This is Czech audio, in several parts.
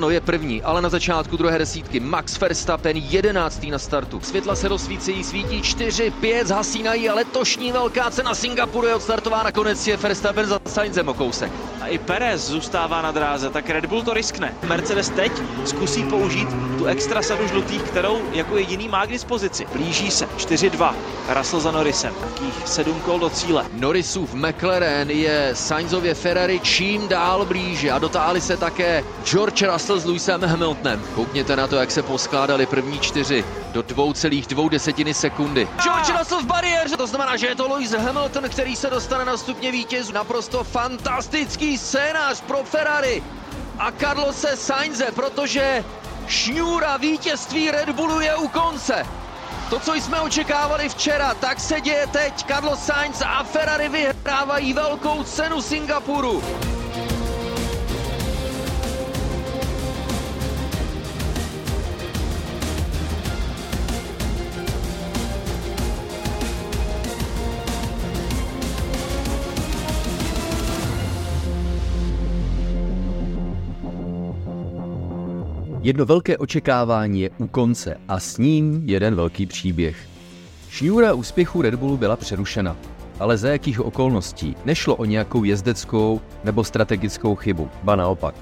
Ano, je první, ale na začátku druhé desítky Max Verstappen jedenáctý na startu. Světla se rozsvícejí, svítí 4, 5, zhasínají a letošní velká cena Singapuru je odstartována. Konec je Verstappen za Sainzem o kousek. A i Perez zůstává na dráze, tak Red Bull to riskne. Mercedes teď zkusí použít tu extra sadu žlutých, kterou jako jediný má k dispozici. Blíží se 4-2. Russell za Norrisem. Takých sedm kol do cíle. Norrisův McLaren je Sainzově Ferrari čím dál blíže a dotáhli se také George Russell s Lewisem Hamiltonem. Koukněte na to, jak se poskládali první čtyři do dvou celých dvou desetiny sekundy. George Russell v bariéře, to znamená, že je to Lewis Hamilton, který se dostane na stupně vítězů. Naprosto fantastický scénář pro Ferrari a Carlose Sainze, protože šňůra vítězství Red Bullu je u konce. To, co jsme očekávali včera, tak se děje teď. Carlos Sainz a Ferrari vyhrávají velkou cenu Singapuru. Jedno velké očekávání je u konce a s ním jeden velký příběh. Šňůra úspěchu Red Bullu byla přerušena, ale za jakých okolností nešlo o nějakou jezdeckou nebo strategickou chybu, ba naopak.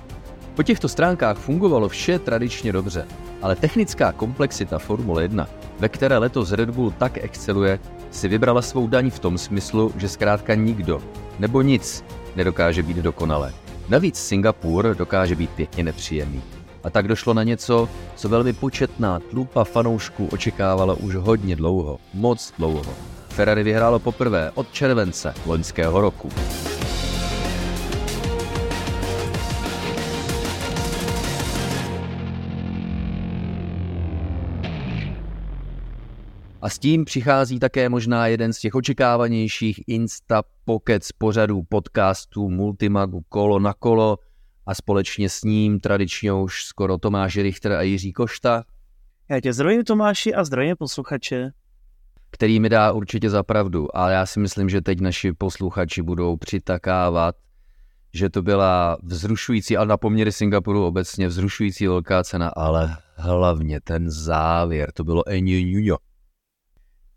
Po těchto stránkách fungovalo vše tradičně dobře, ale technická komplexita Formule 1, ve které letos Red Bull tak exceluje, si vybrala svou daň v tom smyslu, že zkrátka nikdo nebo nic nedokáže být dokonalé. Navíc Singapur dokáže být pěkně nepříjemný. A tak došlo na něco, co velmi početná tlupa fanoušků očekávala už hodně dlouho, moc dlouho. Ferrari vyhrálo poprvé od července loňského roku. A s tím přichází také možná jeden z těch očekávanějších Insta z pořadů podcastů Multimagu Kolo na kolo, a společně s ním tradičně už skoro Tomáš Richter a Jiří Košta. Já tě zdravím Tomáši a zdravím posluchače. Který mi dá určitě za pravdu, ale já si myslím, že teď naši posluchači budou přitakávat, že to byla vzrušující, ale na poměry Singapuru obecně vzrušující velká cena, ale hlavně ten závěr, to bylo Enyo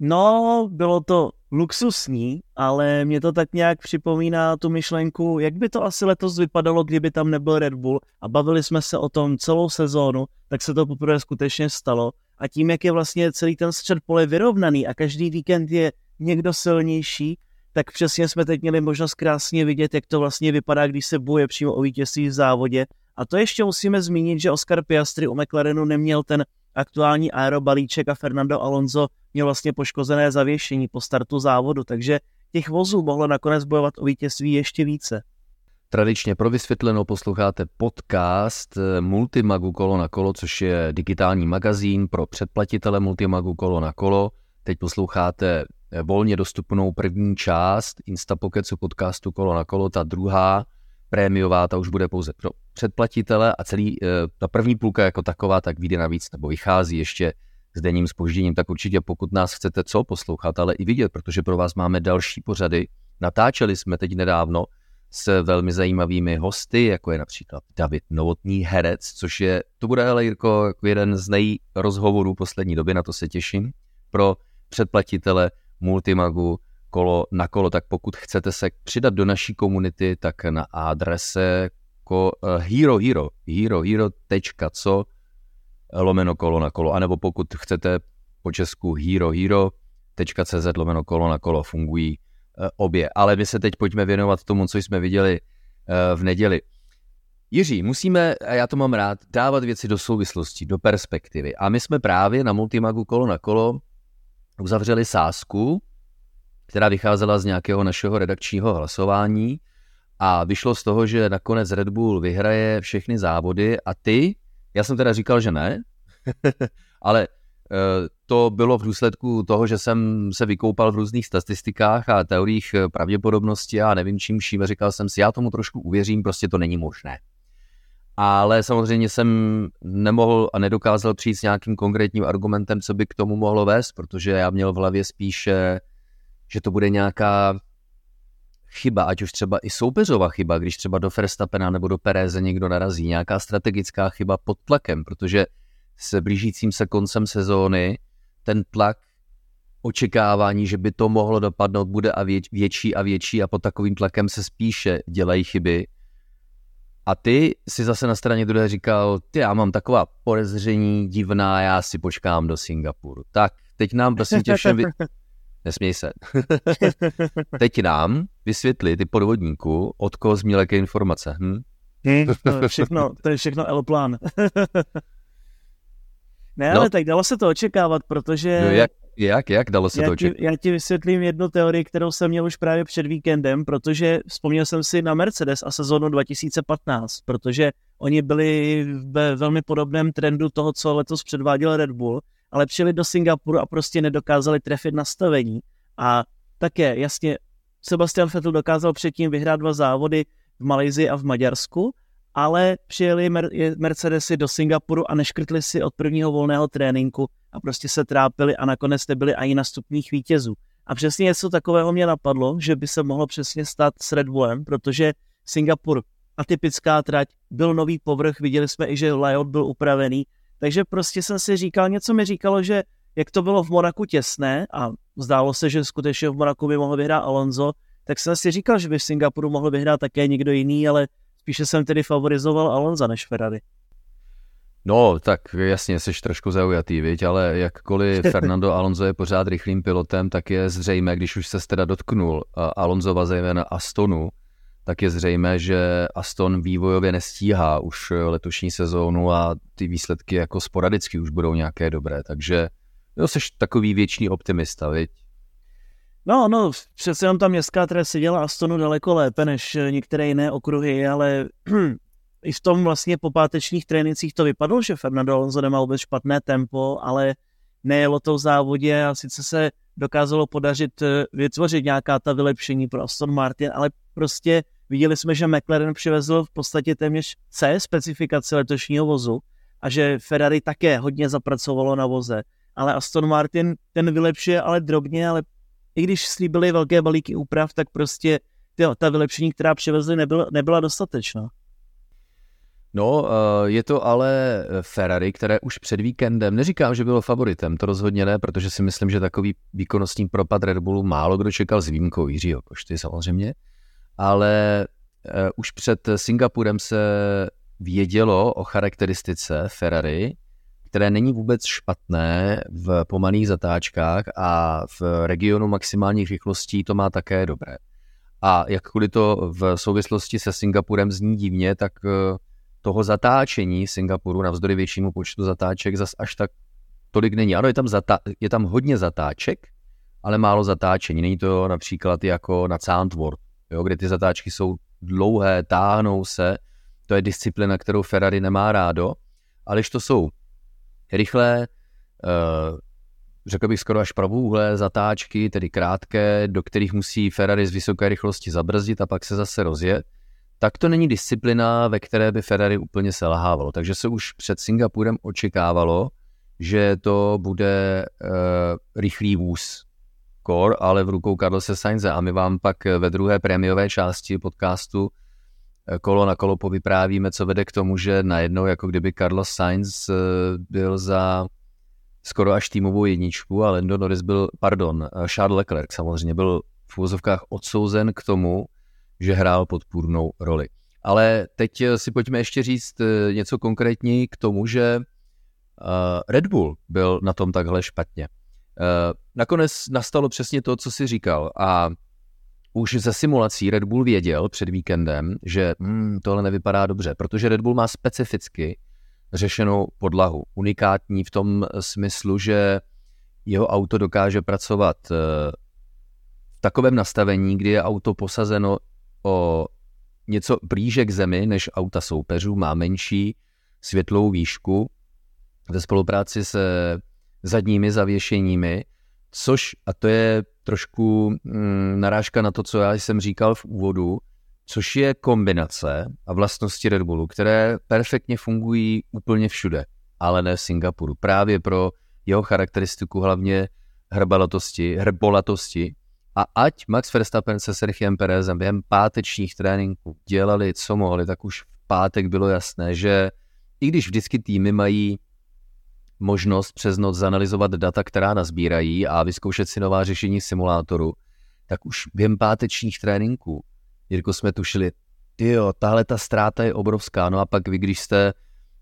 No, bylo to luxusní, ale mě to tak nějak připomíná tu myšlenku, jak by to asi letos vypadalo, kdyby tam nebyl Red Bull a bavili jsme se o tom celou sezónu, tak se to poprvé skutečně stalo a tím, jak je vlastně celý ten střed pole vyrovnaný a každý víkend je někdo silnější, tak přesně jsme teď měli možnost krásně vidět, jak to vlastně vypadá, když se boje přímo o vítězství v závodě. A to ještě musíme zmínit, že Oscar Piastri u McLarenu neměl ten aktuální aerobalíček a Fernando Alonso měl vlastně poškozené zavěšení po startu závodu, takže těch vozů mohlo nakonec bojovat o vítězství ještě více. Tradičně pro vysvětlenou posloucháte podcast eh, Multimagu Kolo na kolo, což je digitální magazín pro předplatitele Multimagu Kolo na kolo. Teď posloucháte eh, volně dostupnou první část Instapokecu podcastu Kolo na kolo, ta druhá prémiová, ta už bude pouze pro předplatitele a celý, eh, ta první půlka jako taková, tak vyjde navíc nebo vychází ještě s denním spožděním, tak určitě pokud nás chcete co poslouchat, ale i vidět, protože pro vás máme další pořady. Natáčeli jsme teď nedávno s velmi zajímavými hosty, jako je například David Novotný herec, což je, to bude ale Jirko jako jeden z nejrozhovorů poslední doby, na to se těším, pro předplatitele Multimagu, kolo na kolo, tak pokud chcete se přidat do naší komunity, tak na adrese ko, uh, hero, hero, hero, hero.co lomeno kolo na kolo, anebo pokud chcete po česku hero, hero.cz lomeno kolo na kolo fungují uh, obě. Ale my se teď pojďme věnovat tomu, co jsme viděli uh, v neděli. Jiří, musíme, a já to mám rád, dávat věci do souvislosti, do perspektivy. A my jsme právě na Multimagu kolo na kolo uzavřeli sásku, která vycházela z nějakého našeho redakčního hlasování a vyšlo z toho, že nakonec Red Bull vyhraje všechny závody a ty, já jsem teda říkal, že ne, ale eh, to bylo v důsledku toho, že jsem se vykoupal v různých statistikách a teoriích eh, pravděpodobnosti a nevím čím vším. Říkal jsem si, já tomu trošku uvěřím, prostě to není možné. Ale samozřejmě jsem nemohl a nedokázal přijít s nějakým konkrétním argumentem, co by k tomu mohlo vést, protože já měl v hlavě spíše že to bude nějaká chyba, ať už třeba i soupeřová chyba, když třeba do Verstappena nebo do Pereze někdo narazí, nějaká strategická chyba pod tlakem, protože se blížícím se koncem sezóny ten tlak očekávání, že by to mohlo dopadnout, bude a větší a větší a pod takovým tlakem se spíše dělají chyby. A ty si zase na straně druhé říkal, ty já mám taková podezření divná, já si počkám do Singapuru. Tak, teď nám prosím tě všem. Nesměj se. teď nám vysvětli ty podvodníků, od koho zmíl jaké informace. Hm? hm? to, je všechno, to je všechno L-plán. ne, no. ale tak dalo se to očekávat, protože... No jak, jak, jak dalo se já to očekávat? Já ti vysvětlím jednu teorii, kterou jsem měl už právě před víkendem, protože vzpomněl jsem si na Mercedes a sezónu 2015, protože oni byli ve velmi podobném trendu toho, co letos předváděl Red Bull, ale přijeli do Singapuru a prostě nedokázali trefit nastavení. A také, jasně, Sebastian Vettel dokázal předtím vyhrát dva závody v Malajzii a v Maďarsku, ale přijeli Mercedesy do Singapuru a neškrtli si od prvního volného tréninku a prostě se trápili a nakonec nebyli ani na stupních vítězů. A přesně něco takového mě napadlo, že by se mohlo přesně stát s Red Bullem, protože Singapur atypická trať, byl nový povrch, viděli jsme i, že layout byl upravený, takže prostě jsem si říkal, něco mi říkalo, že jak to bylo v Monaku těsné a zdálo se, že skutečně v Monaku by mohl vyhrát Alonso, tak jsem si říkal, že by v Singapuru mohl vyhrát také někdo jiný, ale spíše jsem tedy favorizoval Alonso než Ferrari. No, tak jasně, jsi trošku zaujatý, viď? ale jakkoliv Fernando Alonso je pořád rychlým pilotem, tak je zřejmé, když už se teda dotknul Alonzova zejména Astonu, tak je zřejmé, že Aston vývojově nestíhá už letošní sezónu a ty výsledky jako sporadicky už budou nějaké dobré, takže jo, jsi takový věčný optimista, viď? No, no, přece jenom ta městská trať si dělá Astonu daleko lépe než některé jiné okruhy, ale i v tom vlastně po pátečních trénincích to vypadlo, že Fernando Alonso nemá vůbec špatné tempo, ale nejelo to v závodě a sice se dokázalo podařit eh, vytvořit nějaká ta vylepšení pro Aston Martin, ale prostě viděli jsme, že McLaren přivezl v podstatě téměř C specifikaci letošního vozu a že Ferrari také hodně zapracovalo na voze, ale Aston Martin ten vylepšuje ale drobně, ale i když slíbili velké balíky úprav, tak prostě tyjo, ta vylepšení, která přivezli, nebyla, nebyla dostatečná. No, eh, je to ale Ferrari, které už před víkendem, neříkám, že bylo favoritem, to rozhodně ne, protože si myslím, že takový výkonnostní propad Red Bullu málo kdo čekal s výjimkou Jiřího Košty samozřejmě, ale eh, už před Singapurem se vědělo o charakteristice Ferrari, které není vůbec špatné v pomalých zatáčkách a v regionu maximálních rychlostí to má také dobré. A jakkoliv to v souvislosti se Singapurem zní divně, tak eh, toho zatáčení Singapuru navzdory většímu počtu zatáček zas až tak tolik není. Ano, je tam, zata- je tam hodně zatáček, ale málo zatáčení. Není to například jako na Sandworth, jo, kde ty zatáčky jsou dlouhé, táhnou se. To je disciplina, kterou Ferrari nemá rádo. Ale když to jsou rychlé, uh, řekl bych skoro až pravouhlé zatáčky, tedy krátké, do kterých musí Ferrari z vysoké rychlosti zabrzdit a pak se zase rozjet, tak to není disciplina, ve které by Ferrari úplně selhávalo. Takže se už před Singapurem očekávalo, že to bude uh, rychlý vůz Core, ale v rukou Carlose Sainze. A my vám pak ve druhé prémiové části podcastu eh, kolo na kolo povyprávíme, co vede k tomu, že najednou jako kdyby Carlos Sainz eh, byl za skoro až týmovou jedničku a Lando Norris byl, pardon, Charles Leclerc samozřejmě byl v úvozovkách odsouzen k tomu, že hrál podpůrnou roli. Ale teď eh, si pojďme ještě říct eh, něco konkrétní k tomu, že eh, Red Bull byl na tom takhle špatně. Nakonec nastalo přesně to, co si říkal a už ze simulací Red Bull věděl před víkendem, že hmm, tohle nevypadá dobře, protože Red Bull má specificky řešenou podlahu. Unikátní v tom smyslu, že jeho auto dokáže pracovat v takovém nastavení, kdy je auto posazeno o něco blíže k zemi než auta soupeřů, má menší světlou výšku ve spolupráci se zadními zavěšeními, což, a to je trošku mm, narážka na to, co já jsem říkal v úvodu, což je kombinace a vlastnosti Red Bullu, které perfektně fungují úplně všude, ale ne v Singapuru. Právě pro jeho charakteristiku hlavně hrbalatosti, hrbolatosti A ať Max Verstappen se Sergiem Perezem během pátečních tréninků dělali, co mohli, tak už v pátek bylo jasné, že i když vždycky týmy mají možnost přes noc zanalizovat data, která nazbírají a vyzkoušet si nová řešení simulátoru, tak už během pátečních tréninků, Jirko, jsme tušili, jo, tahle ta ztráta je obrovská, no a pak vy, když jste,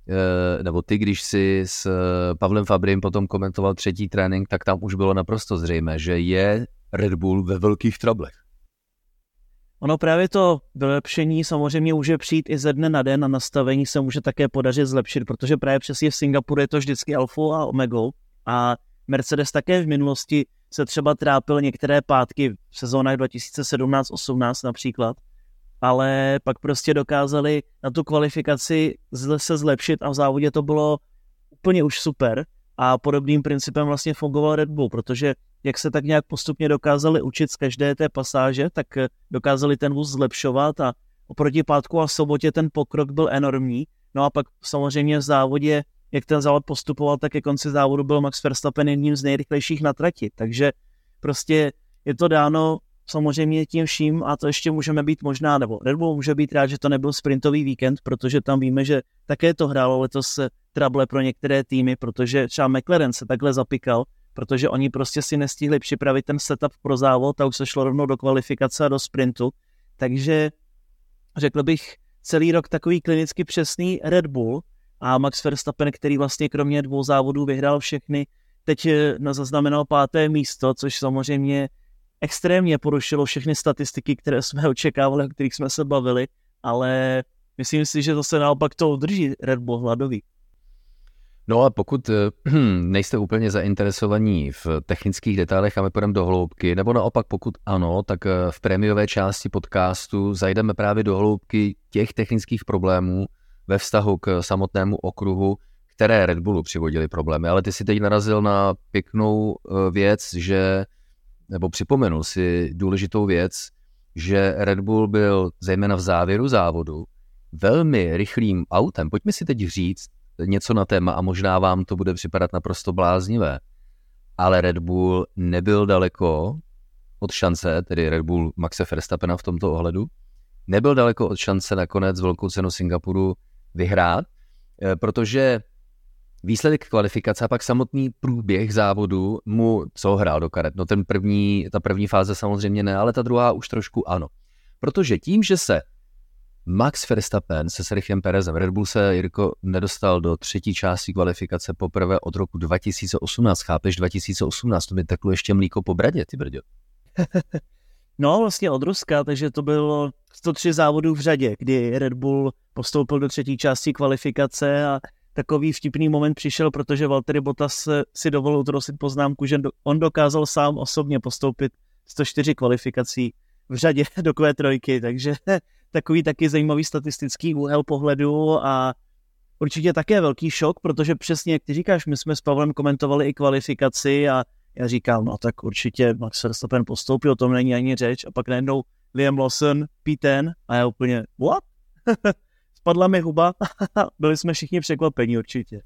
eh, nebo ty, když si s eh, Pavlem Fabrim potom komentoval třetí trénink, tak tam už bylo naprosto zřejmé, že je Red Bull ve velkých trablech. Ono právě to vylepšení samozřejmě může přijít i ze dne na den a nastavení se může také podařit zlepšit, protože právě přesně v Singapuru je to vždycky alfa a omegou a Mercedes také v minulosti se třeba trápil některé pátky v sezónách 2017-18 například, ale pak prostě dokázali na tu kvalifikaci se zlepšit a v závodě to bylo úplně už super a podobným principem vlastně fungoval Red Bull, protože jak se tak nějak postupně dokázali učit z každé té pasáže, tak dokázali ten vůz zlepšovat a oproti pátku a sobotě ten pokrok byl enormní. No a pak samozřejmě v závodě, jak ten závod postupoval, tak ke konci závodu byl Max Verstappen jedním z nejrychlejších na trati. Takže prostě je to dáno samozřejmě tím vším a to ještě můžeme být možná, nebo Red Bull může být rád, že to nebyl sprintový víkend, protože tam víme, že také to hrálo letos trable pro některé týmy, protože třeba McLaren se takhle zapikal, protože oni prostě si nestihli připravit ten setup pro závod a už se šlo rovnou do kvalifikace a do sprintu. Takže řekl bych celý rok takový klinicky přesný Red Bull a Max Verstappen, který vlastně kromě dvou závodů vyhrál všechny, teď eh, zaznamenal páté místo, což samozřejmě extrémně porušilo všechny statistiky, které jsme očekávali, o kterých jsme se bavili, ale myslím si, že zase naopak to udrží Red Bull hladový. No a pokud eh, nejste úplně zainteresovaní v technických detailech a my půjdeme do hloubky, nebo naopak pokud ano, tak eh, v prémiové části podcastu zajdeme právě do hloubky těch technických problémů ve vztahu k samotnému okruhu, které Red Bullu přivodili problémy. Ale ty si teď narazil na pěknou eh, věc, že, nebo připomenul si důležitou věc, že Red Bull byl zejména v závěru závodu velmi rychlým autem. Pojďme si teď říct, něco na téma a možná vám to bude připadat naprosto bláznivé. Ale Red Bull nebyl daleko od šance, tedy Red Bull Maxe Verstappena v tomto ohledu, nebyl daleko od šance nakonec velkou cenu Singapuru vyhrát, eh, protože výsledek kvalifikace a pak samotný průběh závodu mu co hrál do karet. No ten první, ta první fáze samozřejmě ne, ale ta druhá už trošku ano. Protože tím, že se Max Verstappen se Sergiem Perezem. Red Bull se, Jirko, nedostal do třetí části kvalifikace poprvé od roku 2018. Chápeš, 2018, to mi teklo ještě mlíko po bradě, ty brďo. no, vlastně od Ruska, takže to bylo 103 závodů v řadě, kdy Red Bull postoupil do třetí části kvalifikace a takový vtipný moment přišel, protože Valtteri Bottas si dovolil trosit poznámku, že on dokázal sám osobně postoupit 104 kvalifikací v řadě do Q3, takže takový taky zajímavý statistický úhel pohledu a určitě také velký šok, protože přesně jak ty říkáš, my jsme s Pavlem komentovali i kvalifikaci a já říkám, no tak určitě Max Verstappen postoupil, o tom není ani řeč a pak najednou Liam Lawson, P10 a já úplně, what? Spadla mi huba, byli jsme všichni překvapení určitě.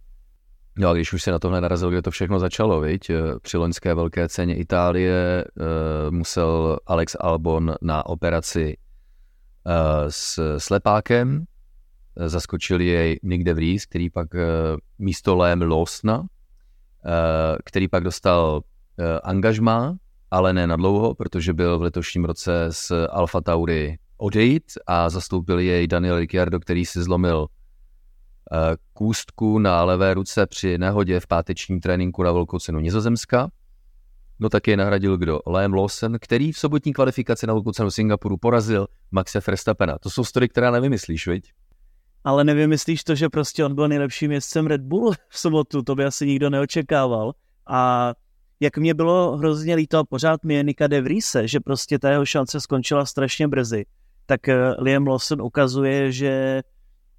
No a když už se na tohle narazil, kde to všechno začalo, viď? Při loňské velké ceně Itálie uh, musel Alex Albon na operaci s slepákem, zaskočil jej Nick De Vries, který pak uh, místo Lém Losna, který pak dostal angažmá, ale ne na dlouho, protože byl v letošním roce z Alfa Tauri odejít a zastoupil jej Daniel Ricciardo, který si zlomil kůstku na levé ruce při nehodě v pátečním tréninku na velkou cenu Nizozemska. No tak je nahradil kdo? Liam Lawson, který v sobotní kvalifikaci na cenu Singapuru porazil Maxe Verstappena. To jsou story, která nevymyslíš, viď? Ale nevymyslíš to, že prostě on byl nejlepším jezdcem Red Bull v sobotu, to by asi nikdo neočekával. A jak mě bylo hrozně líto a pořád mi je Nika de Vriese, že prostě ta jeho šance skončila strašně brzy, tak eh, Liam Lawson ukazuje, že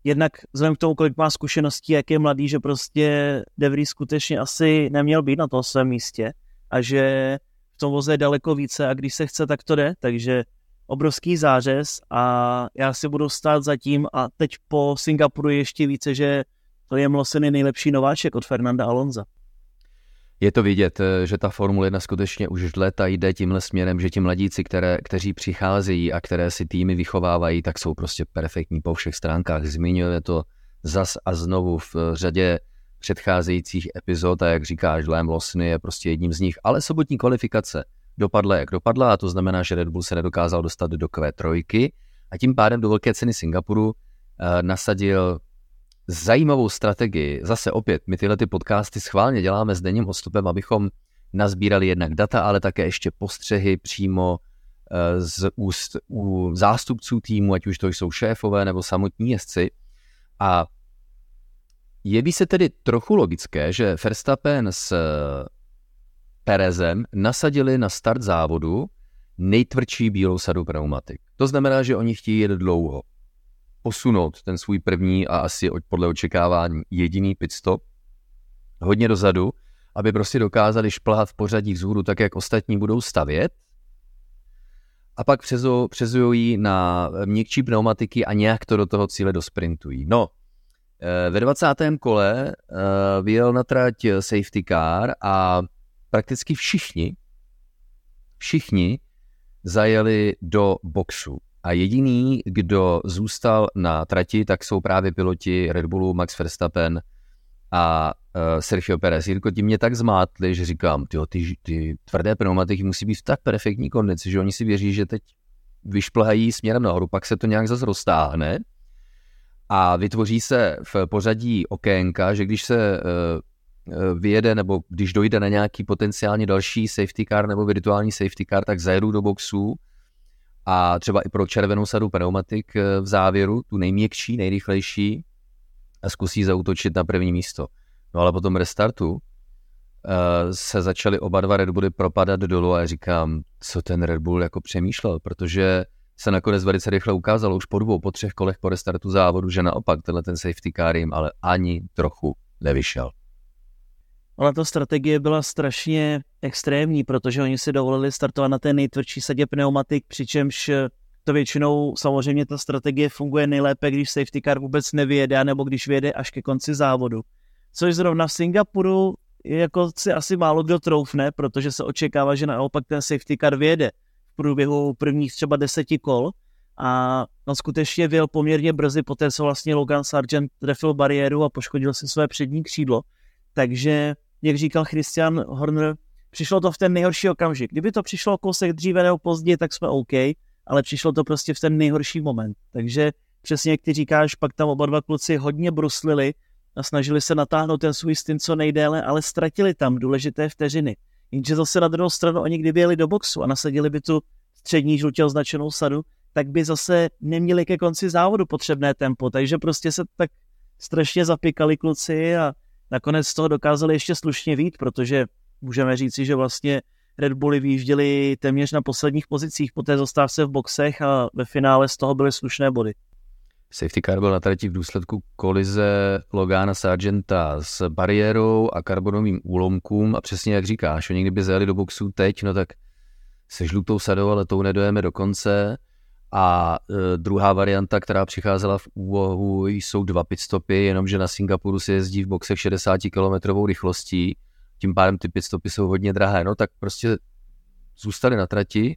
jednak vzhledem k tomu, kolik má zkušeností, jak je mladý, že prostě De Vries skutečně asi neměl být na tom svém místě a že v tom voze je daleko více a když se chce, tak to jde, takže obrovský zářez a já si budu stát za tím a teď po Singapuru ještě více, že Lawson je nejlepší nováček od Fernanda Alonza. je to vidět, eh, že ta Formule 1 skutečně už leta jde tímhle směrem, že ti mladíci, které, kteří přicházejí a které si týmy vychovávají, tak jsou prostě perfektní po všech stránkách. Zmiňuje to zas a znovu v řadě předcházejících epizod a jak říkáš, Lem Losny je prostě jedním z nich, ale sobotní kvalifikace dopadla, jak dopadla a to znamená, že Red Bull se nedokázal dostat do Q3 a tím pádem do velké ceny Singapuru uh, nasadil zajímavou strategii. Zase opět, my tyhle ty podcasty schválně děláme s denním odstupem, abychom nazbírali jednak data, ale také ještě postřehy přímo eh, z úst u zástupců týmu, ať už to jsou šéfové nebo samotní jezdci. A jeví se tedy trochu logické, že Verstappen s eh, Perezem nasadili na start závodu nejtvrdší bílou sadu pneumatik. To znamená, že oni chtějí jet dlouho posunout ten svůj první a asi podle očekávání jediný pitstop hodně dozadu, aby prostě dokázali šplhat v pořadí vzhůru tak, jak ostatní budou stavět a pak přezují na měkčí pneumatiky a nějak to do toho cíle dosprintují. No, ve 20. kole eh, vyjel na trať safety car a prakticky všichni, všichni zajeli do boxu. A jediný, kdo zůstal na trati, tak jsou právě piloti Red Bullu, Max Verstappen a Sergio Perez. Jirko, ti mě tak zmátli, že říkám, tyjo, ty, ty tvrdé pneumatiky musí být v tak perfektní kondici, že oni si věří, že teď vyšplhají směrem nahoru, pak se to nějak zase roztáhne a vytvoří se v pořadí okénka, že když se uh, vyjede nebo když dojde na nějaký potenciálně další safety car nebo virtuální safety car, tak zajedu do boxu a třeba i pro červenou sadu pneumatik eh, v závěru, tu nejměkčí, nejrychlejší a zkusí zautočit na první místo. No ale po tom restartu se začaly oba dva Red Bully propadat dolů a já říkám, co ten Red Bull jako přemýšlel, protože se nakonec velice rychle ukázalo už po dvou, po třech kolech po restartu závodu, že naopak tenhle ten safety car jim ale ani trochu nevyšel. Ale ta strategie byla strašně extrémní, protože oni si dovolili startovat na té nejtvrdší sadě pneumatik, přičemž to většinou samozřejmě ta strategie funguje nejlépe, když safety car vůbec nevyjede, nebo když vyjede až ke konci závodu. Což zrovna v Singapuru jako si asi málo kdo troufne, protože se očekává, že naopak ten safety car vyjede průběhu prvních třeba deseti kol a on skutečně vyjel poměrně brzy, poté co vlastně Logan Sargent trefil bariéru a poškodil si své přední křídlo. Takže jak říkal Christian Horner, přišlo to v ten nejhorší okamžik. Kdyby to přišlo kousek dříve nebo později, tak jsme OK, ale přišlo to prostě v ten nejhorší moment. Takže přesně jak ty říkáš, pak tam oba dva kluci hodně bruslili a snažili se natáhnout ten svůj stint co nejdéle, ale ztratili tam důležité vteřiny. Jenže zase na druhou stranu oni kdyby jeli do boxu a nasadili by tu střední žlutě označenou sadu, tak by zase neměli ke konci závodu potřebné tempo, takže prostě se tak strašně zapikali kluci a nakonec z toho dokázali ještě slušně vít, protože můžeme říci, že vlastně Red Bulli vyjížděli téměř na posledních pozicích po té zastávce v boxech a ve finále z toho byly slušné body. Safety car byl na trati v důsledku kolize Logana Sargenta s bariérou a karbonovým úlomkům a přesně jak říkáš, oni kdyby zajeli do boxu teď, no tak se žlutou sadou, ale tou nedojeme do konce. A e, druhá varianta, která přicházela v úvahu, jsou dva pitstopy, jenomže na Singapuru se jezdí v boxech 60 km rychlostí, tím pádem ty pitstopy jsou hodně drahé. No tak prostě zůstali na trati,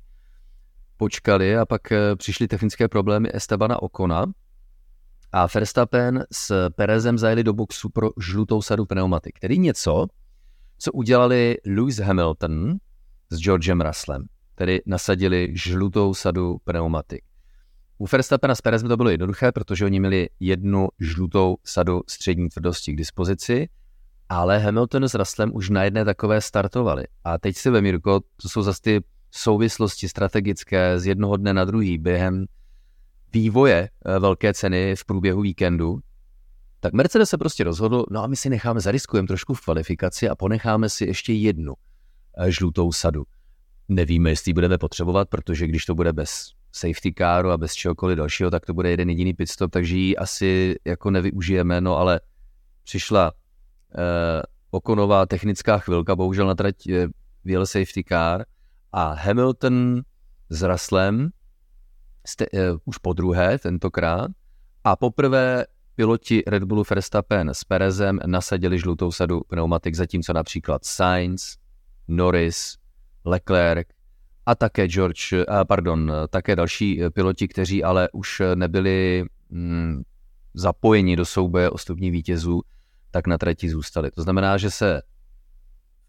počkali a pak e, přišly technické problémy Estebana Okona a Verstappen s Perezem zajeli do boxu pro žlutou sadu pneumatik, tedy něco, co udělali Lewis Hamilton s Georgem Russellem tedy nasadili žlutou sadu pneumatik. U Verstappena s Perezem to bylo jednoduché, protože oni měli jednu žlutou sadu střední tvrdosti k dispozici, ale Hamilton s Russellem už na jedné takové startovali. A teď si ve Mirko, to jsou zase ty souvislosti strategické z jednoho dne na druhý během vývoje eh, velké ceny v průběhu víkendu, tak Mercedes se prostě rozhodl, no a my si necháme, zariskujeme trošku v kvalifikaci a ponecháme si ještě jednu eh, žlutou sadu. Nevíme, jestli budeme potřebovat, protože když to bude bez safety caru a bez čehokoliv dalšího, tak to bude jeden jediný pitstop, takže ji asi jako nevyužijeme, no ale přišla eh, okonová technická chvilka, bohužel na trať eh, vyjel safety car a Hamilton s Russellem jste, eh, už po druhé tentokrát a poprvé piloti Red Bullu Verstappen s Perezem nasadili žlutou sadu pneumatik, zatímco například Sainz, Norris, Leclerc a také George, pardon, také další piloti, kteří ale už nebyli mm, zapojeni do souboje o stupní vítězů, tak na trati zůstali. To znamená, že se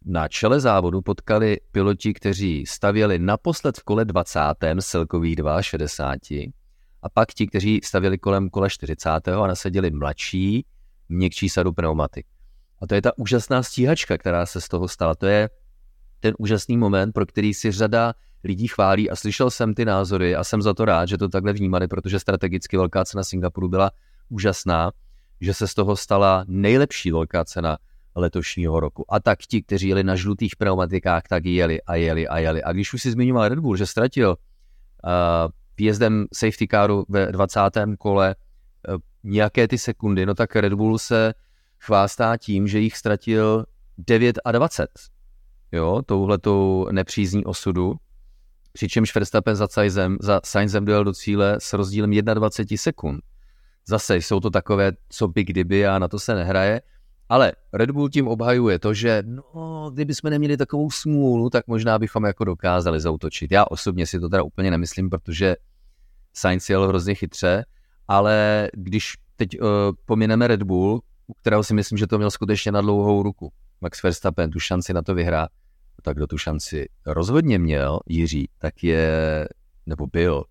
na čele závodu potkali piloti, kteří stavěli naposled v kole 20. celkových 62 a pak ti, kteří stavěli kolem kole 40. a nasadili mladší, měkčí sadu pneumatik. A to je ta úžasná stíhačka, která se z toho stala. To je ten úžasný moment, pro který si řada lidí chválí a slyšel jsem ty názory a jsem za to rád, že to takhle vnímali, protože strategicky velká cena Singapuru byla úžasná, že se z toho stala nejlepší velká cena letošního roku. A tak ti, kteří jeli na žlutých pneumatikách, tak jeli a jeli a jeli. A když už si zmiňoval Red Bull, že ztratil uh, výjezdem safety caru ve 20. kole uh, nějaké ty sekundy, no tak Red Bull se chvástá tím, že jich ztratil 9 a 20. Jo, touhletou nepřízní osudu. Přičemž Verstappen za Sainzem, za Sainzem dojel do cíle s rozdílem 21 sekund. Zase jsou to takové, co by kdyby a na to se nehraje. Ale Red Bull tím obhajuje to, že no, kdyby jsme neměli takovou smůlu, tak možná bychom jako dokázali zautočit. Já osobně si to teda úplně nemyslím, protože Sainz jel hrozně chytře, ale když teď uh, pomineme Red Bull, u kterého si myslím, že to měl skutečně na dlouhou ruku, Max Verstappen tu šanci na to vyhrá, tak kdo tu šanci rozhodně měl, Jiří, tak je, nebo byl,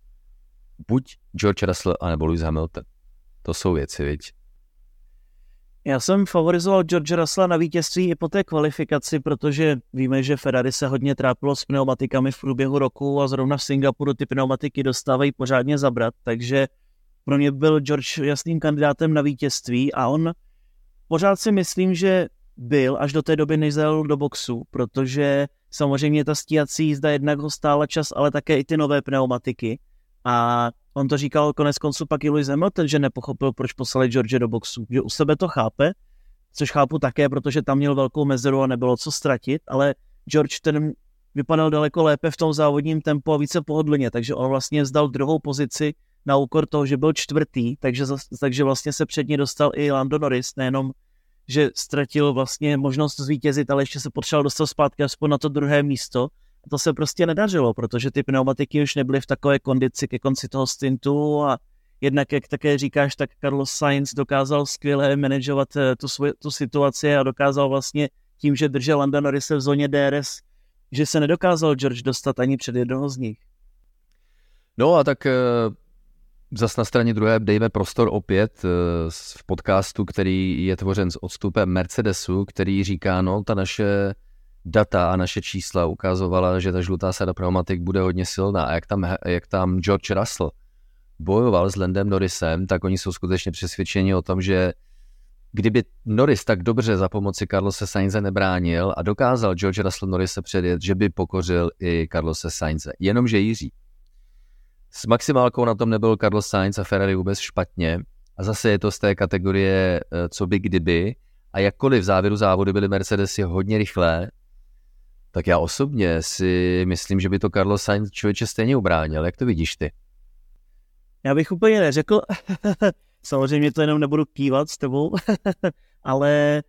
buď George Russell, anebo Lewis Hamilton. To jsou věci, viď? Já jsem favorizoval George Russella na vítězství i po té kvalifikaci, protože víme, že Ferrari se hodně trápilo s pneumatikami v průběhu roku a zrovna v Singapuru ty pneumatiky dostávají pořádně zabrat, takže pro mě byl George jasným kandidátem na vítězství a on pořád si myslím, že byl až do té doby, než do boxu, protože samozřejmě ta stíhací jízda jednak ho stála čas, ale také i ty nové pneumatiky. A On to říkal konec konců pak i Lewis Hamilton, že nepochopil, proč poslali George do boxu. Že u sebe to chápe, což chápu také, protože tam měl velkou mezeru a nebylo co ztratit, ale George ten vypadal daleko lépe v tom závodním tempu a více pohodlně, takže on vlastně vzdal druhou pozici na úkor toho, že byl čtvrtý, takže, takže vlastně se před ní dostal i Lando Norris, nejenom, že ztratil vlastně možnost zvítězit, ale ještě se potřeboval dostat zpátky aspoň na to druhé místo, to se prostě nedařilo, protože ty pneumatiky už nebyly v takové kondici ke konci toho stintu a jednak, jak také říkáš, tak Carlos Sainz dokázal skvěle manažovat eh, tu, svoj, tu situaci a dokázal vlastně tím, že držel Landa Norrise v zóně DRS, že se nedokázal George dostat ani před jednoho z nich. No a tak eh, zas na straně druhé dejme prostor opět eh, v podcastu, který je tvořen s odstupem Mercedesu, který říká, no ta naše data a naše čísla ukazovala, že ta žlutá sada pneumatik bude hodně silná. A jak tam, jak tam George Russell bojoval s Landem Norrisem, tak oni jsou skutečně přesvědčeni o tom, že kdyby Norris tak dobře za pomoci Carlose Sainze nebránil a dokázal George Russell Norrise předjet, že by pokořil i Carlose Sainze. Jenomže Jiří. S maximálkou na tom nebyl Carlos Sainz a Ferrari vůbec špatně. A zase je to z té kategorie eh, co by kdyby. A jakkoliv v závěru závodu byly Mercedesy hodně rychlé, tak já osobně si myslím, že by to Carlos Sainz člověče stejně ubránil. Jak to vidíš ty? Já bych úplně neřekl, samozřejmě to jenom nebudu kývat s tebou, ale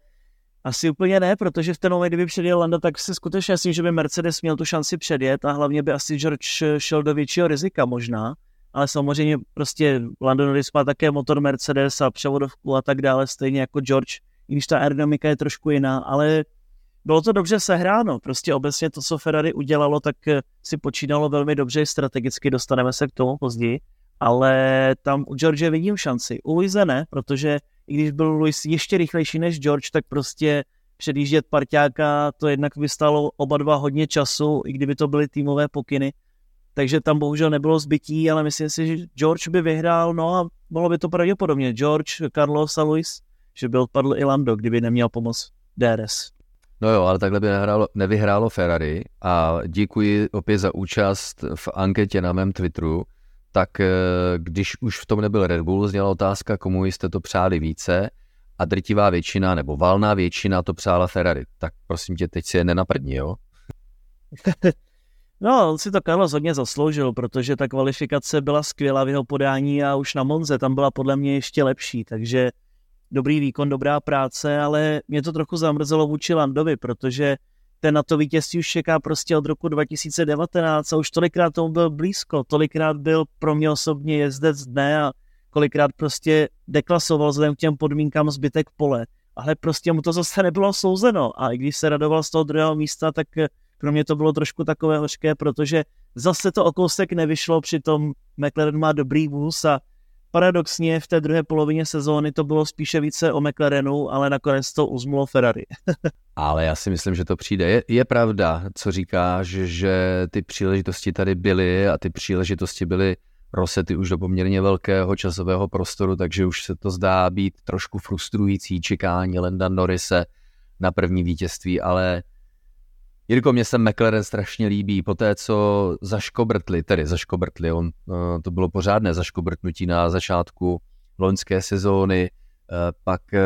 asi úplně ne, protože v ten moment, kdyby předjel Landa, tak si skutečně myslím, že by Mercedes měl tu šanci předjet a hlavně by asi George šel do většího rizika možná, ale samozřejmě prostě Lando Norris má také motor Mercedes a převodovku a tak dále, stejně jako George, i když ta aerodynamika je trošku jiná, ale bylo to dobře sehráno. Prostě obecně to, co Ferrari udělalo, tak eh, si počínalo velmi dobře strategicky, dostaneme se k tomu později, ale tam u George vidím šanci. U Luise ne, protože i když byl Luis ještě rychlejší než George, tak prostě předjíždět parťáka, to jednak by stalo oba dva hodně času, i kdyby to byly týmové pokyny. Takže tam bohužel nebylo zbytí, ale myslím si, že George by vyhrál, no a bylo by to pravděpodobně George, Carlos a Luis, že by odpadl i Lando, kdyby neměl pomoc DRS. No jo, ale takhle by nehrálo, nevyhrálo Ferrari a děkuji opět za účast v anketě na mém Twitteru. Tak eh, když už v tom nebyl Red Bull, zněla otázka, komu jste to přáli více a drtivá většina nebo valná většina to přála Ferrari. Tak prosím tě, teď si je nenaprdni, jo? No, on si to Carlos hodně zasloužil, protože ta kvalifikace byla skvělá v jeho podání a už na Monze tam byla podle mě ještě lepší, takže dobrý výkon, dobrá práce, ale mě to trochu zamrzelo vůči Landovi, protože ten na to vítězství už čeká prostě od roku 2019 a už tolikrát tomu byl blízko, tolikrát byl pro mě osobně jezdec dne a kolikrát prostě deklasoval vzhledem k těm podmínkám zbytek pole, ale prostě mu to zase nebylo souzeno. A i když se radoval z toho druhého místa, tak pro mě to bylo trošku takové hořké, protože zase to o kousek nevyšlo, přitom McLaren má dobrý vůz a paradoxně v té druhé polovině sezóny to bylo spíše více o McLarenu, ale nakonec to uzmulo Ferrari. ale já si myslím, že to přijde. Je, je pravda, co říkáš, že ty příležitosti tady byly a ty příležitosti byly rosety už do poměrně velkého časového prostoru, takže už se to zdá být trošku frustrující čekání Lenda Norrise na první vítězství, ale Jirko, mě se McLaren strašně líbí. Po té, co zaškobrtli, tedy zaškobrtli, on, eh, to bylo pořádné zaškobrtnutí na začátku loňské sezóny, eh, pak eh,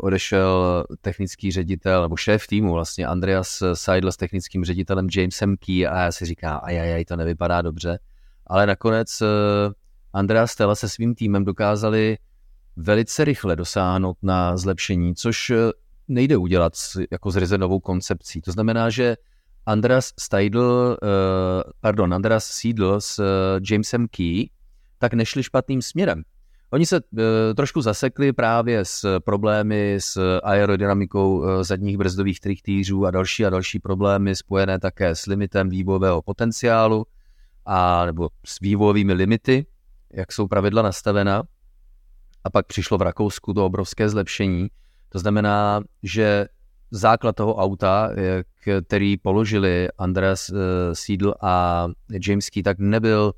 odešel technický ředitel, nebo šéf týmu vlastně, Andreas Seidl s technickým ředitelem Jamesem Key a já si říkám, ajajaj, to nevypadá dobře. Ale nakonec Andreas Stella se svým týmem dokázali velice rychle dosáhnout na zlepšení, což nejde udělat jako s novou koncepcí. To znamená, že Andreas Steidl, uh, pardon, Andreas Seidl s uh, Jamesem Key tak nešli špatným směrem. Oni se uh, trošku zasekli právě s problémy s aerodynamikou zadních brzdových trichtýřů a další a další problémy spojené také s limitem vývojového potenciálu a nebo s vývojovými limity, jak jsou pravidla nastavena. A pak přišlo v Rakousku to obrovské zlepšení, to znamená, že základ toho auta, který položili Andreas eh, Seidl a James Key, tak nebyl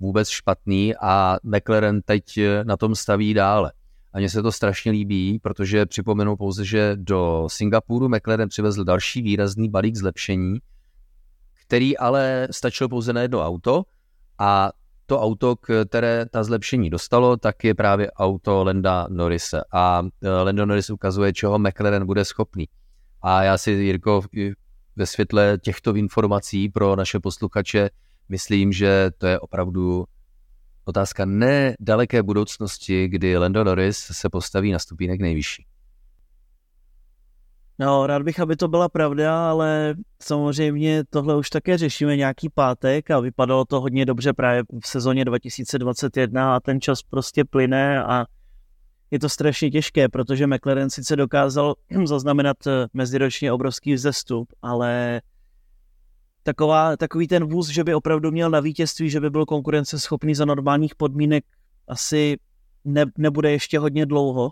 vůbec špatný a McLaren teď na tom staví dále. A mně se to strašně líbí, protože připomenu pouze, že do Singapuru McLaren přivezl další výrazný balík zlepšení, který ale stačil pouze na jedno auto a to auto, které ta zlepšení dostalo, tak je právě auto Lenda Norrise. A e, Lando Norris ukazuje, čeho McLaren bude schopný. A já si, Jirko, ve světle těchto informací pro naše posluchače myslím, že to je opravdu otázka nedaleké budoucnosti, kdy Lando Norris se postaví na stupínek nejvyšší. No, rád bych, aby to byla pravda, ale samozřejmě tohle už také řešíme nějaký pátek a vypadalo to hodně dobře právě v sezóně 2021 a ten čas prostě plyne a je to strašně těžké, protože McLaren sice dokázal zaznamenat eh, meziročně obrovský vzestup, ale taková, takový ten vůz, že by opravdu měl na vítězství, že by byl konkurenceschopný za normálních podmínek, asi ne, nebude ještě hodně dlouho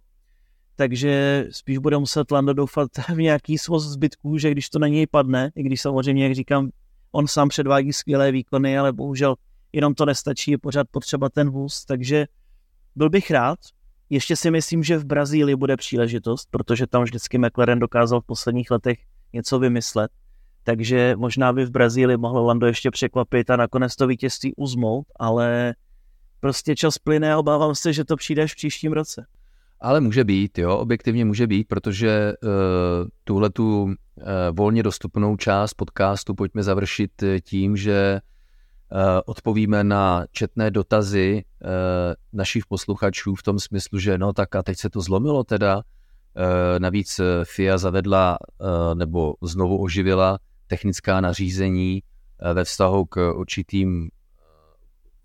takže spíš bude muset Lando doufat v nějaký svoz zbytků, že když to na něj padne, i když samozřejmě, jak říkám, on sám předvádí skvělé výkony, ale bohužel jenom to nestačí, je pořád potřeba ten vůz, takže byl bych rád. Ještě si myslím, že v Brazílii bude příležitost, protože tam vždycky McLaren dokázal v posledních letech něco vymyslet. Takže možná by v Brazílii mohlo Lando ještě překvapit a nakonec to vítězství uzmout, ale prostě čas plyne a obávám se, že to přijde až v příštím roce. Ale může být, jo, objektivně může být, protože uh, tuhle tu uh, volně dostupnou část podcastu pojďme završit eh, tím, že uh, odpovíme na četné dotazy uh, našich posluchačů v tom smyslu, že no tak a teď se to zlomilo teda, navíc FIA zavedla nebo znovu oživila technická nařízení ve vztahu k určitým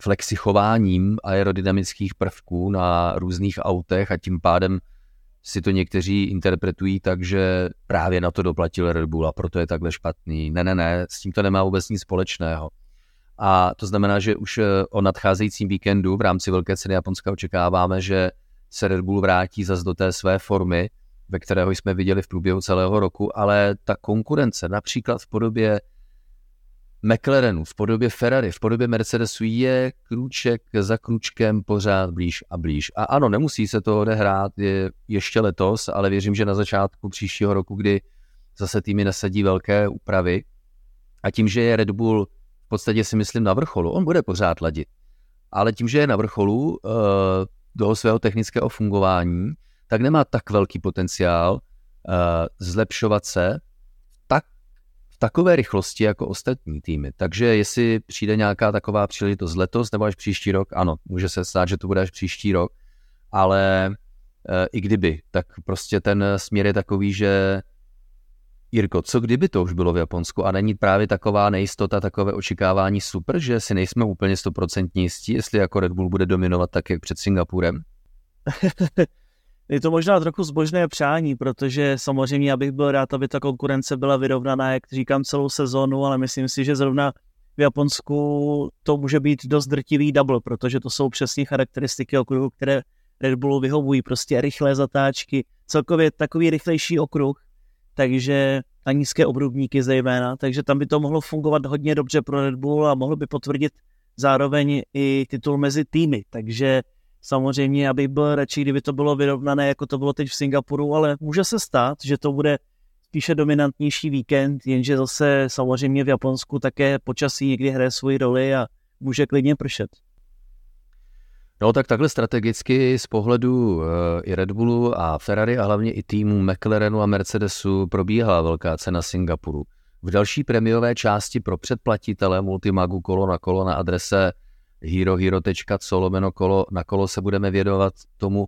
flexichováním aerodynamických prvků na různých autech a tím pádem si to někteří interpretují tak, že právě na to doplatil Red Bull a proto je takhle špatný. Ne, ne, ne, s tím to nemá vůbec nic společného. A to znamená, že už eh, o nadcházejícím víkendu v rámci Velké ceny Japonska očekáváme, že se Red Bull vrátí zase do té své formy, ve kterého jsme viděli v průběhu celého roku, ale ta konkurence například v podobě McLarenu, v podobě Ferrari, v podobě Mercedesu je krůček za krůčkem pořád blíž a blíž. A ano, nemusí se to odehrát je ještě letos, ale věřím, že na začátku příštího roku, kdy zase týmy nasadí velké úpravy. A tím, že je Red Bull v podstatě si myslím na vrcholu, on bude pořád ladit, ale tím, že je na vrcholu uh, toho svého technického fungování, tak nemá tak velký potenciál uh, zlepšovat se takové rychlosti jako ostatní týmy. Takže jestli přijde nějaká taková příležitost letos nebo až příští rok, ano, může se stát, že to bude až příští rok, ale e, i kdyby, tak prostě ten směr je takový, že Jirko, co kdyby to už bylo v Japonsku a není právě taková nejistota, takové očekávání super, že si nejsme úplně stoprocentní jistí, jestli jako Red Bull bude dominovat tak, jak před Singapurem? je to možná trochu zbožné přání, protože samozřejmě já bych byl rád, aby ta konkurence byla vyrovnaná, jak říkám, celou sezónu, ale myslím si, že zrovna v Japonsku to může být dost drtivý double, protože to jsou přesně charakteristiky okruhu, které Red Bullu vyhovují, prostě rychlé zatáčky, celkově takový rychlejší okruh, takže a nízké obrubníky zejména, takže tam by to mohlo fungovat hodně dobře pro Red Bull a mohlo by potvrdit zároveň i titul mezi týmy, takže samozřejmě, abych byl radši, kdyby to bylo vyrovnané, jako to bylo teď v Singapuru, ale může se stát, že to bude spíše dominantnější víkend, jenže zase samozřejmě v Japonsku také počasí někdy hraje svoji roli a může klidně pršet. No tak takhle strategicky z pohledu uh, i Red Bullu a Ferrari a hlavně i týmu McLarenu a Mercedesu probíhala velká cena Singapuru. V další premiové části pro předplatitele Multimagu kolo na kolo na adrese herohero.co lomeno kolo na kolo se budeme vědovat tomu,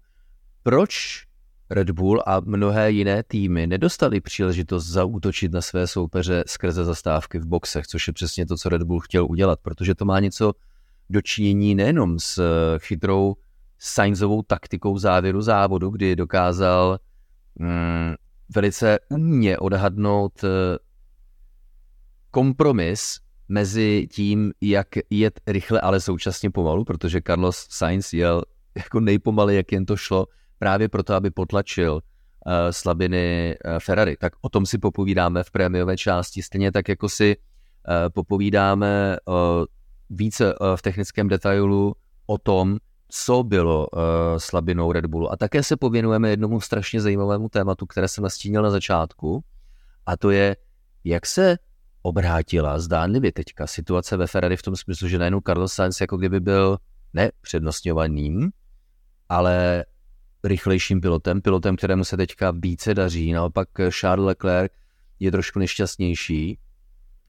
proč Red Bull a mnohé jiné týmy nedostali příležitost zaútočit na své soupeře skrze zastávky v boxech, což je přesně to, co Red Bull chtěl udělat, protože to má něco dočinění nejenom s eh, chytrou Sainzovou taktikou závěru závodu, kdy dokázal mm, velice umně odhadnout eh, kompromis mezi tím, jak jet rychle, ale současně pomalu, protože Carlos Sainz jel jako nejpomalej, jak jen to šlo, právě proto, aby potlačil uh, slabiny uh, Ferrari. Tak o tom si popovídáme v prémiové části, stejně tak jako si uh, popovídáme uh, více uh, v technickém detailu o tom, co bylo uh, slabinou Red Bullu. A také se pověnujeme jednomu strašně zajímavému tématu, které jsem nastínil na začátku, a to je, jak se obrátila. Zdánlivě teďka situace ve Ferrari v tom smyslu, že najednou Carlos Sainz jako kdyby byl ne přednostňovaným, ale rychlejším pilotem, pilotem, kterému se teďka více daří, naopak Charles Leclerc je trošku nešťastnější,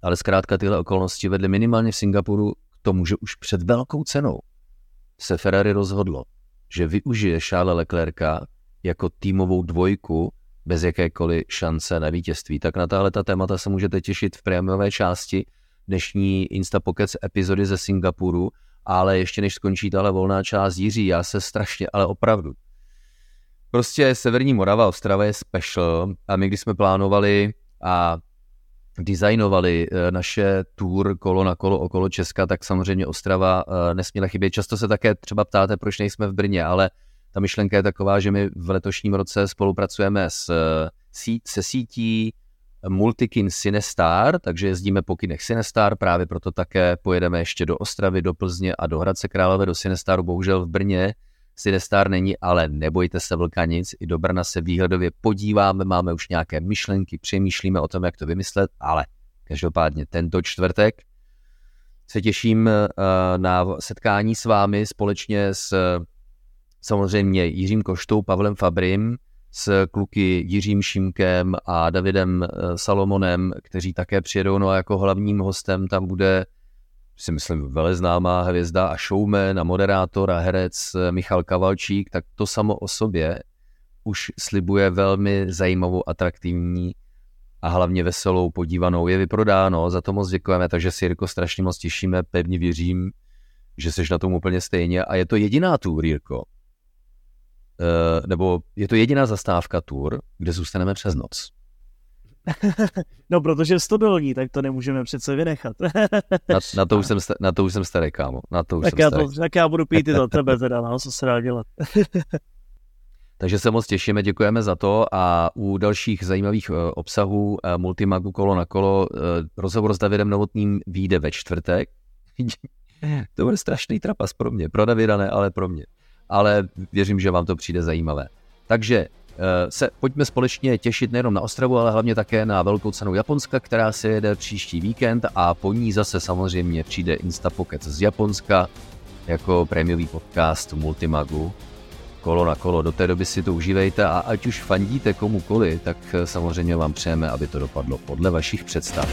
ale zkrátka tyhle okolnosti vedly minimálně v Singapuru k tomu, že už před velkou cenou se Ferrari rozhodlo, že využije Charles Leclerca jako týmovou dvojku bez jakékoliv šance na vítězství. Tak na tahle ta témata se můžete těšit v prémiové části dnešní Instapockets epizody ze Singapuru, ale ještě než skončí tahle volná část Jiří, já se strašně, ale opravdu. Prostě Severní Morava, Ostrava je special a my když jsme plánovali a designovali eh, naše tour kolo na kolo okolo Česka, tak samozřejmě Ostrava eh, nesměla chybět. Často se také třeba ptáte, proč nejsme v Brně, ale ta myšlenka je taková, že my v letošním roce spolupracujeme s, se sítí Multikin Cinestar, takže jezdíme po kinech Cinestar, právě proto také pojedeme ještě do Ostravy, do Plzně a do Hradce Králové, do Cinestaru, bohužel v Brně Cinestar není, ale nebojte se vlkanic, i do Brna se výhledově podíváme, máme už nějaké myšlenky, přemýšlíme o tom, jak to vymyslet, ale každopádně tento čtvrtek se těším eh, na setkání s vámi společně s samozřejmě Jiřím Koštou, Pavlem Fabrim, s kluky Jiřím Šimkem a Davidem eh, Salomonem, kteří také přijedou, no a jako hlavním hostem tam bude si myslím, veleznámá hvězda a showman a moderátor a herec eh, Michal Kavalčík, tak to samo o sobě už slibuje velmi zajímavou, atraktivní a hlavně veselou podívanou. Je vyprodáno, za to moc děkujeme, takže si Jirko strašně moc těšíme, pevně věřím, že jsi na tom úplně stejně. A je to jediná tour, Jirko, nebo je to jediná zastávka tour, kde zůstaneme přes noc. No, protože je stodolní, tak to nemůžeme přece vynechat. na, na, to už jsem, na to už jsem starý, kámo. Na to už tak, jsem já starý. to, tak já budu pít i za tebe teda, no, co se dá dělat. Takže se moc těšíme, děkujeme za to a u dalších zajímavých uh, obsahů uh, Multimagu kolo na kolo rozhovor s Davidem Novotným vyjde ve čtvrtek. to bude strašný trapas pro mě, pro Davida ne, ale pro mě ale věřím, že vám to přijde zajímavé. Takže eh, se pojďme společně těšit nejenom na Ostravu, ale hlavně také na velkou cenu Japonska, která se jede příští víkend a po ní zase samozřejmě přijde Instapocket z Japonska jako prémiový podcast Multimagu. kolo na kolo. Do té doby si to užívejte a ať už fandíte komukoli, tak samozřejmě vám přejeme, aby to dopadlo podle vašich představ.